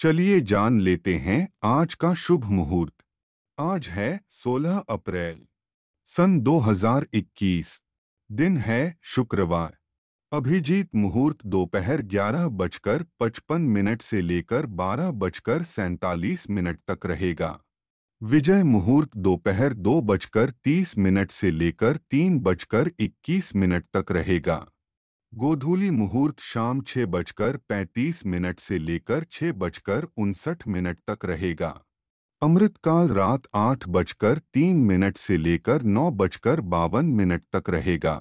चलिए जान लेते हैं आज का शुभ मुहूर्त। आज है 16 अप्रैल, सन 2021 दिन है शुक्रवार। अभिजीत मुहूर्त दोपहर ग्यारह बजकर पचपन मिनट से लेकर बारह बजकर सैंतालीस मिनट तक रहेगा। विजय मुहूर्त दोपहर दो बजकर तीस मिनट से लेकर तीन बजकर इक्कीस मिनट तक रहेगा। गोधूली मुहूर्त शाम छह बजकर पैंतीस मिनट से लेकर छह बजकर उनसठ मिनट तक रहेगा। अमृतकाल रात आठ बजकर तीन मिनट से लेकर नौ बजकर बावन मिनट तक रहेगा।